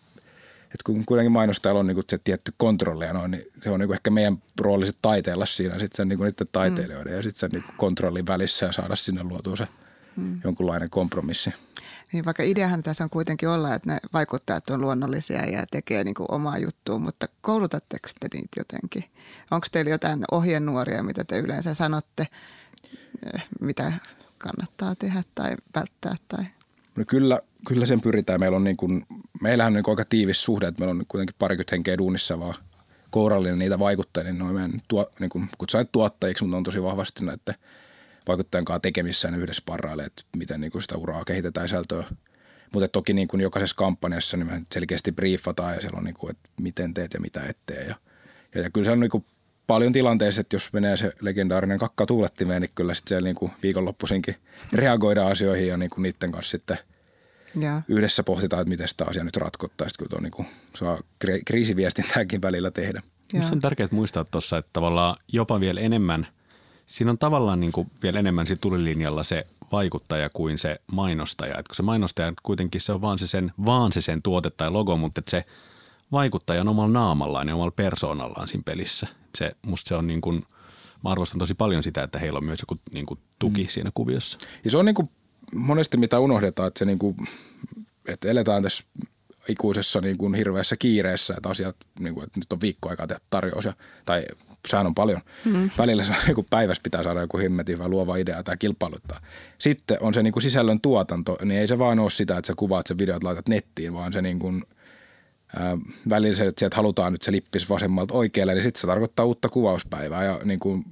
S3: että kun kuitenkin mainostajalla on niin kuin se tietty kontrolli ja noin, niin se on niin kuin ehkä meidän rooli taiteella siinä sitten sen niin kuin niiden taiteilijoiden mm. ja sitten sen niin kuin kontrollin välissä ja saada sinne luotua se mm. jonkunlainen kompromissi.
S1: Niin vaikka ideahan tässä on kuitenkin olla, että ne vaikuttajat on luonnollisia ja tekee niin kuin omaa juttua, mutta koulutatteko te niitä jotenkin? Onko teillä jotain ohjenuoria, mitä te yleensä sanotte, eh, mitä kannattaa tehdä tai välttää? Tai?
S3: No kyllä, kyllä sen pyritään. Meillä on niin kuin, meillähän on niin aika tiivis suhde, että meillä on kuitenkin parikymmentä henkeä duunissa vaan kourallinen niitä vaikuttajia, niin noin meidän tuo, niin kuin, kutsutaan tuottajiksi, mutta on tosi vahvasti näiden – vaikuttajan kanssa tekemissään yhdessä parailee, että miten niin kuin sitä uraa kehitetään sisältöä. Mutta toki niin kuin jokaisessa kampanjassa niin me selkeästi briefataan ja siellä on, niin kuin, että miten teet ja mitä et tee. Ja, ja, ja kyllä se on niin kuin paljon tilanteissa, että jos menee se legendaarinen kakka tuulettimeen, niin kyllä sitten siellä niin kuin viikonloppuisinkin reagoidaan asioihin ja niin kuin niiden kanssa sitten ja. yhdessä pohtitaan, että miten sitä asiaa nyt ratkottaa. Sitten kyllä on niin kuin, saa kriisiviestintääkin välillä tehdä.
S2: Minusta on tärkeää muistaa tuossa, että tavallaan jopa vielä enemmän – siinä on tavallaan niin kuin vielä enemmän siinä tulilinjalla se vaikuttaja kuin se mainostaja. Et kun se mainostaja kuitenkin se on vaan se sen, vaan se sen tuote tai logo, mutta se vaikuttaja on omalla naamallaan ja omalla persoonallaan siinä pelissä. Se, musta se on niin kuin, mä arvostan tosi paljon sitä, että heillä on myös joku niin kuin tuki mm. siinä kuviossa.
S3: Ja se on niin kuin monesti mitä unohdetaan, että, se niin kuin, että eletään tässä ikuisessa niin kuin hirveässä kiireessä, että asiat, niin kuin, että nyt on viikko aikaa tehdä tarjous ja, tai sehän on paljon. Mm. Välillä se on, joku päivässä pitää saada joku himmetin vai luova idea tai kilpailuttaa. Sitten on se niin kuin sisällön tuotanto, niin ei se vaan ole sitä, että sä kuvaat sen videot, laitat nettiin, vaan se niin kuin, äh, välillä se, että sieltä halutaan nyt se lippis vasemmalta oikealle, niin sitten se tarkoittaa uutta kuvauspäivää ja niin kuin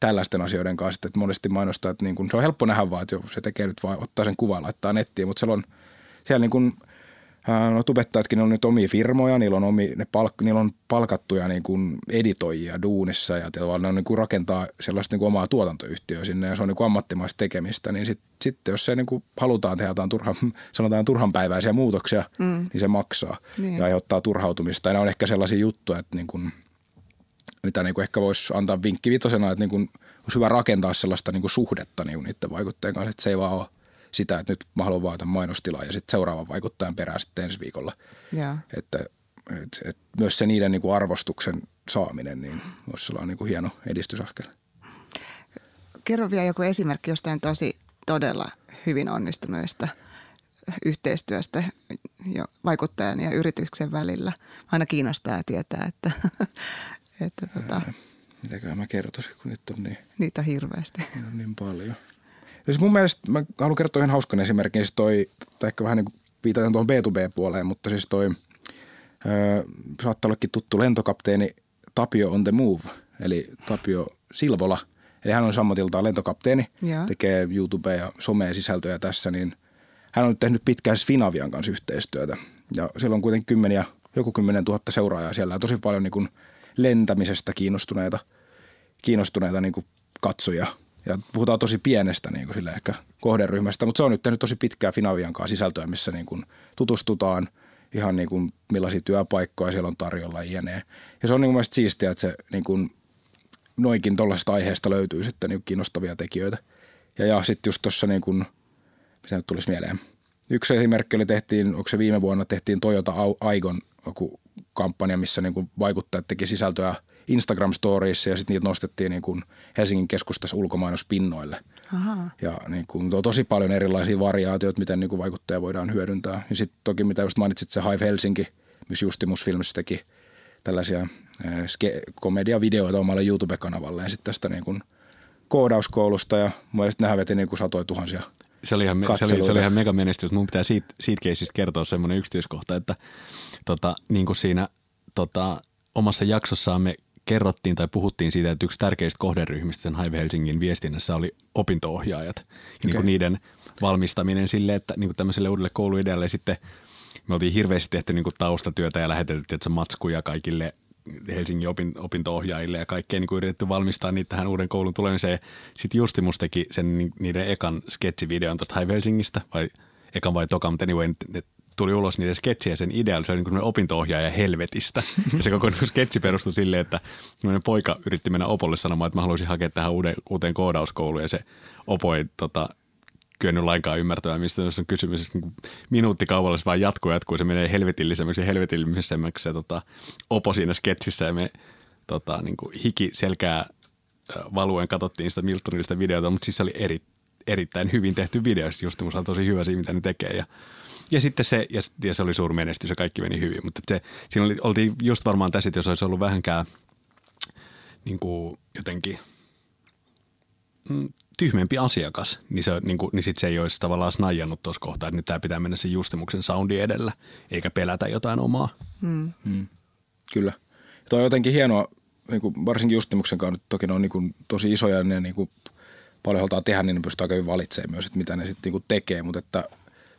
S3: tällaisten asioiden kanssa, että monesti mainostaa, että niin kuin, se on helppo nähdä vaan, että se tekee nyt vaan ottaa sen kuvan, laittaa nettiin, mutta siellä on siellä niin kuin No tubettajatkin on nyt omia firmoja, niillä on, omi, ne palk, niillä on palkattuja niin kuin editoijia duunissa ja ne on niin kuin rakentaa sellaista niin kuin omaa tuotantoyhtiöä sinne ja se on niin kuin ammattimaista tekemistä. Niin sitten sit, jos se niin kuin halutaan tehdä jotain turhan, sanotaan turhanpäiväisiä muutoksia, mm. niin se maksaa niin. ja aiheuttaa turhautumista. Ja ne on ehkä sellaisia juttuja, että niin kuin, mitä niin kuin ehkä voisi antaa vinkki vitosena, että niin kuin olisi hyvä rakentaa sellaista niin kuin suhdetta niin kuin niiden vaikuttajien kanssa, että se ei vaan ole sitä, että nyt mä haluan vaata mainostilaa ja sitten seuraavan vaikuttajan perään sitten ensi viikolla. Ja. Että et, et myös se niiden niin kuin arvostuksen saaminen niin olisi sellainen niin kuin hieno edistysaskel.
S1: Kerro vielä joku esimerkki jostain tosi todella hyvin onnistuneesta yhteistyöstä jo vaikuttajan ja yrityksen välillä. Aina kiinnostaa tietää, että, että tota,
S3: Mitäköhän mä kertoisin, kun nyt on niin...
S1: Niitä on hirveästi.
S3: Niitä on niin paljon. Siis mun mielestä, mä haluan kertoa ihan hauskan esimerkin, siis toi, tai ehkä vähän niin kuin viitataan tuohon B2B-puoleen, mutta siis toi, öö, saattaa ollakin tuttu lentokapteeni Tapio on the move, eli Tapio Silvola. Eli hän on sammatiltaan lentokapteeni, ja. tekee YouTube ja somea sisältöjä tässä, niin hän on nyt tehnyt pitkään Finavian kanssa yhteistyötä. Ja siellä on kuitenkin kymmeniä, joku kymmenen tuhatta seuraajaa siellä ja tosi paljon niin kuin lentämisestä kiinnostuneita, kiinnostuneita niin kuin katsojia – ja puhutaan tosi pienestä niin kuin sille ehkä kohderyhmästä, mutta se on nyt tehnyt tosi pitkää Finavian kanssa sisältöä, missä niin kuin tutustutaan ihan niin kuin millaisia työpaikkoja siellä on tarjolla jne. Ja se on niin kuin siistiä, että se niin kuin noinkin tuollaisesta aiheesta löytyy sitten niin kiinnostavia tekijöitä. Ja, ja sitten just tuossa niin kuin, mitä nyt tulisi mieleen. Yksi esimerkki oli tehtiin, onko se viime vuonna tehtiin Toyota Aigon kampanja, missä niin kuin vaikuttajat teki sisältöä – instagram Stories ja sitten niitä nostettiin niin kuin Helsingin keskustassa ulkomainospinnoille. Aha. Ja niin kuin, on tosi paljon erilaisia variaatioita, miten niin kuin vaikuttaja voidaan hyödyntää. Ja sitten toki mitä just mainitsit, se Hive Helsinki, missä Justimus Films teki tällaisia äh, ske- komediavideoita omalle YouTube-kanavalle ja sitten tästä niin kuin koodauskoulusta ja mielestäni nehän veti niin kuin satoja tuhansia
S2: se oli ihan, se oli, se oli ihan mega menestys. Mun pitää siitä, siitä keisistä kertoa semmoinen yksityiskohta, että tota, niin kuin siinä tota, omassa jaksossaan me kerrottiin tai puhuttiin siitä, että yksi tärkeistä kohderyhmistä sen Hive Helsingin viestinnässä oli opintoohjaajat. Okay. Niin kuin niiden valmistaminen sille, että niin kuin tämmöiselle uudelle kouluidealle sitten me oltiin hirveästi tehty niin kuin taustatyötä ja lähetelty että matskuja kaikille Helsingin opinto-ohjaajille ja kaikkea niin kuin yritetty valmistaa niitä tähän uuden koulun tulemiseen. Sitten Justimus teki sen niiden ekan sketsivideon tuosta Hive Helsingistä, vai ekan vai tokan, mutta anyway, tuli ulos niiden sketsejä sen idea, se oli niin opinto-ohjaaja helvetistä. Ja se koko sketsi perustui silleen, että poika yritti mennä Opolle sanomaan, että mä haluaisin hakea tähän uuden, uuteen koodauskouluun ja se Opo ei tota, kyennyt lainkaan ymmärtämään, mistä on kysymys. Niin minuuttikaupalla se vaan jatkuu jatkuu, se menee helvetillisemmäksi ja helvetillisemmäksi se tota, Opo siinä sketsissä ja me tota, niin kuin hiki selkää valuen katsottiin sitä Miltonista videota, mutta siis se oli eri, erittäin hyvin tehty video. Just on tosi hyvä siinä, mitä ne tekee ja ja sitten se, ja, ja se oli suuri menestys ja kaikki meni hyvin, mutta se, siinä oli, oltiin just varmaan tässä, että jos olisi ollut vähänkään niin kuin jotenkin mm, tyhmempi asiakas, niin, se, niin, kuin, niin sitten se ei olisi tavallaan snajannut tuossa kohtaa, että nyt tämä pitää mennä sen Justimuksen soundi edellä, eikä pelätä jotain omaa. Mm.
S3: Mm. Kyllä. Ja tuo on jotenkin hienoa, niin kuin varsinkin Justimuksen kanssa, toki ne on niin kuin tosi isoja ja ne niin kuin paljon halutaan tehdä, niin ne pystyy aika hyvin valitsemaan myös, että mitä ne sitten niin tekee, mutta että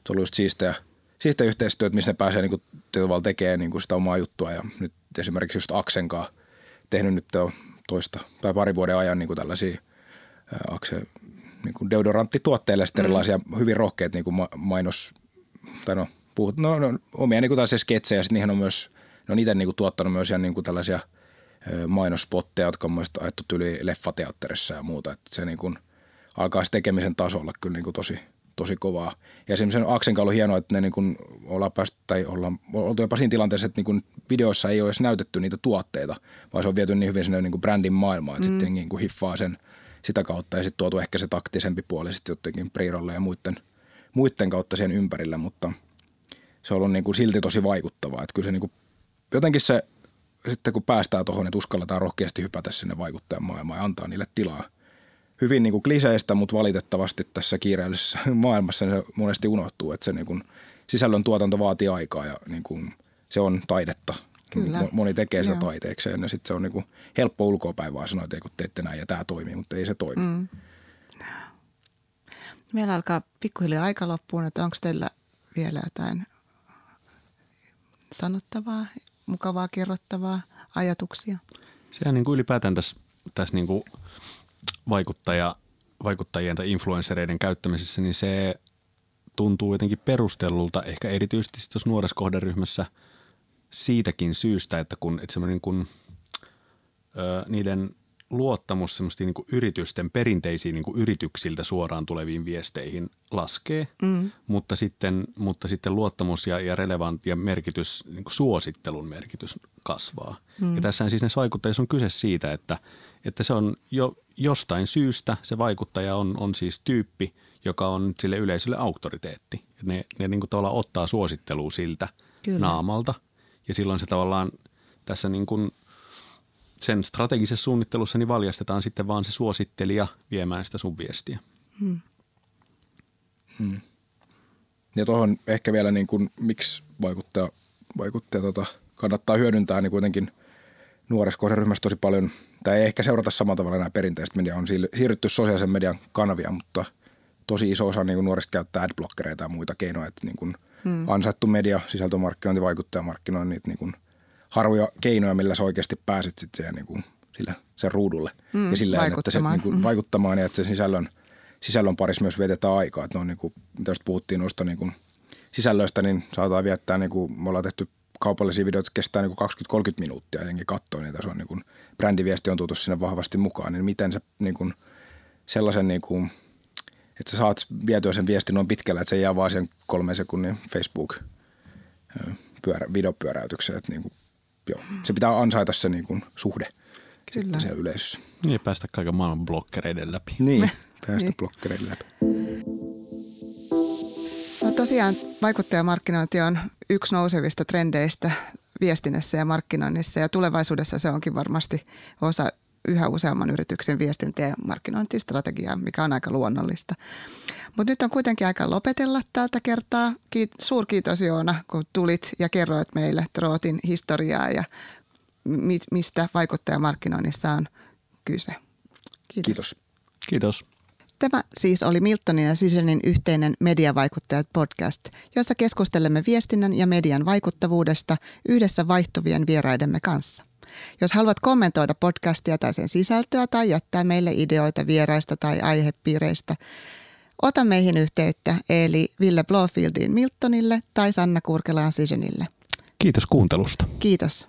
S3: se on ollut just siistiä, siistiä yhteistyötä, missä ne pääsee niin kuin, tekemään niin kuin sitä omaa juttua. Ja nyt esimerkiksi just Aksen kanssa tehnyt nyt jo toista tai pari vuoden ajan niin kuin tällaisia Akse niin kuin deodoranttituotteille sitten mm. erilaisia hyvin rohkeita niin kuin mainos, tai no, puhut, no, no omia niin kuin tällaisia sketsejä, sitten niihin on myös, ne on itse niin kuin tuottanut myös ihan niin kuin tällaisia mainospotteja, jotka on myös ajettu yli leffateatterissa ja muuta, että se niin kuin alkaa tekemisen tasolla kyllä niin kuin tosi, tosi kovaa. Ja esimerkiksi Aksen kanssa on hienoa, että ne niin kuin ollaan päästy, tai ollaan oltu jopa siinä tilanteessa, että niin kuin videoissa ei ole edes näytetty niitä tuotteita, vaan se on viety niin hyvin sinne niin kuin brändin maailmaan, että mm. sitten niin kuin hiffaa sen sitä kautta ja sitten tuotu ehkä se taktisempi puoli sitten jotenkin Priirolle ja muiden, muiden kautta sen ympärille, mutta se on ollut niin kuin silti tosi vaikuttavaa. Että kyllä se niin kuin, jotenkin se, sitten kun päästään tuohon, että uskalletaan rohkeasti hypätä sinne vaikuttajan maailmaan ja antaa niille tilaa – hyvin niin kuin kliseistä, mutta valitettavasti tässä kiireellisessä maailmassa se monesti unohtuu, että se niin kuin sisällön tuotanto vaatii aikaa ja niin kuin se on taidetta. Kyllä. Moni tekee sitä Joo. taiteekseen ja sitten se on niin kuin helppo ulkoapäin vaan sanoa, että kun teette näin ja tämä toimii, mutta ei se toimi. Mm.
S1: Meillä alkaa pikkuhiljaa aika loppuun, että onko teillä vielä jotain sanottavaa, mukavaa kerrottavaa, ajatuksia.
S2: Sehän niin kuin ylipäätään tässä, tässä niin kuin vaikuttaja, vaikuttajien tai influenssereiden käyttämisessä, niin se tuntuu jotenkin perustellulta, ehkä erityisesti tuossa nuoressa kohderyhmässä siitäkin syystä, että kun että semmoinen kun, ö, niiden luottamus semmoista niin yritysten perinteisiin niin yrityksiltä suoraan tuleviin viesteihin laskee, mm. mutta, sitten, mutta sitten luottamus ja, ja relevant ja merkitys, niin suosittelun merkitys kasvaa. Mm. Ja tässä siis näissä vaikuttajissa on kyse siitä, että, että se on jo jostain syystä se vaikuttaja on, on siis tyyppi, joka on sille yleisölle auktoriteetti. Ne, ne niin kuin tavallaan ottaa suosittelua siltä Kyllä. naamalta ja silloin se tavallaan tässä niin kuin – sen strategisessa suunnittelussa niin valjastetaan sitten vaan se suosittelija viemään sitä sun viestiä. Hmm.
S3: Hmm. Ja tuohon ehkä vielä niin kuin, miksi vaikuttaja, vaikuttaja tota, kannattaa hyödyntää, niin kuitenkin nuoressa kohderyhmässä tosi paljon, tai ei ehkä seurata samalla tavalla nämä perinteiset media, on siirrytty sosiaalisen median kanavia, mutta tosi iso osa niin kuin nuorista käyttää adblockereita ja muita keinoja, että niin kuin hmm. ansaittu media, sisältömarkkinointi, vaikuttajamarkkinointi, niin kuin – harvoja keinoja, millä sä oikeasti pääset sitten siihen niin kuin, sillä, sen ruudulle.
S1: Mm, ja sillä että se niin kuin,
S3: mm. vaikuttamaan ja että se sisällön, sisällön parissa myös vietetään aikaa. Että ne on niin kuin, jos puhuttiin noista niin kuin, sisällöistä, niin saadaan viettää, niin kuin, me ollaan tehty kaupallisia videoita, kestää niin 20-30 minuuttia ja jengi katsoo niitä. Se on niin kuin, brändiviesti on tuotu sinne vahvasti mukaan, niin miten se niin kuin, sellaisen niin kuin, että sä saat vietyä sen viestin noin pitkälle, että se jää vaan sen kolmen sekunnin Facebook pyörä, videopyöräytykseen, että niin kuin joo, se pitää ansaita se niin kuin suhde Kyllä. siellä yleisössä.
S2: Niin ja päästä kaiken maailman blokkereiden läpi.
S3: Niin, päästä niin. blokkereiden läpi.
S1: No tosiaan vaikuttajamarkkinointi on yksi nousevista trendeistä viestinnässä ja markkinoinnissa ja tulevaisuudessa se onkin varmasti osa yhä useamman yrityksen viestintä- ja markkinointistrategiaa, mikä on aika luonnollista. Mutta nyt on kuitenkin aika lopetella tältä kertaa. Kiit- suurkiitos Joona, kun tulit ja kerroit meille Trootin historiaa ja mi- mistä vaikuttajamarkkinoinnissa on kyse.
S3: Kiitos. Kiitos.
S2: Kiitos.
S1: Tämä siis oli Miltonin ja Sisenin yhteinen Mediavaikuttajat podcast, jossa keskustelemme viestinnän ja median vaikuttavuudesta yhdessä vaihtuvien vieraidemme kanssa. Jos haluat kommentoida podcastia tai sen sisältöä tai jättää meille ideoita vieraista tai aihepiireistä, ota meihin yhteyttä eli Ville Blofieldin Miltonille tai Sanna Kurkelaan Sisenille.
S2: Kiitos kuuntelusta.
S1: Kiitos.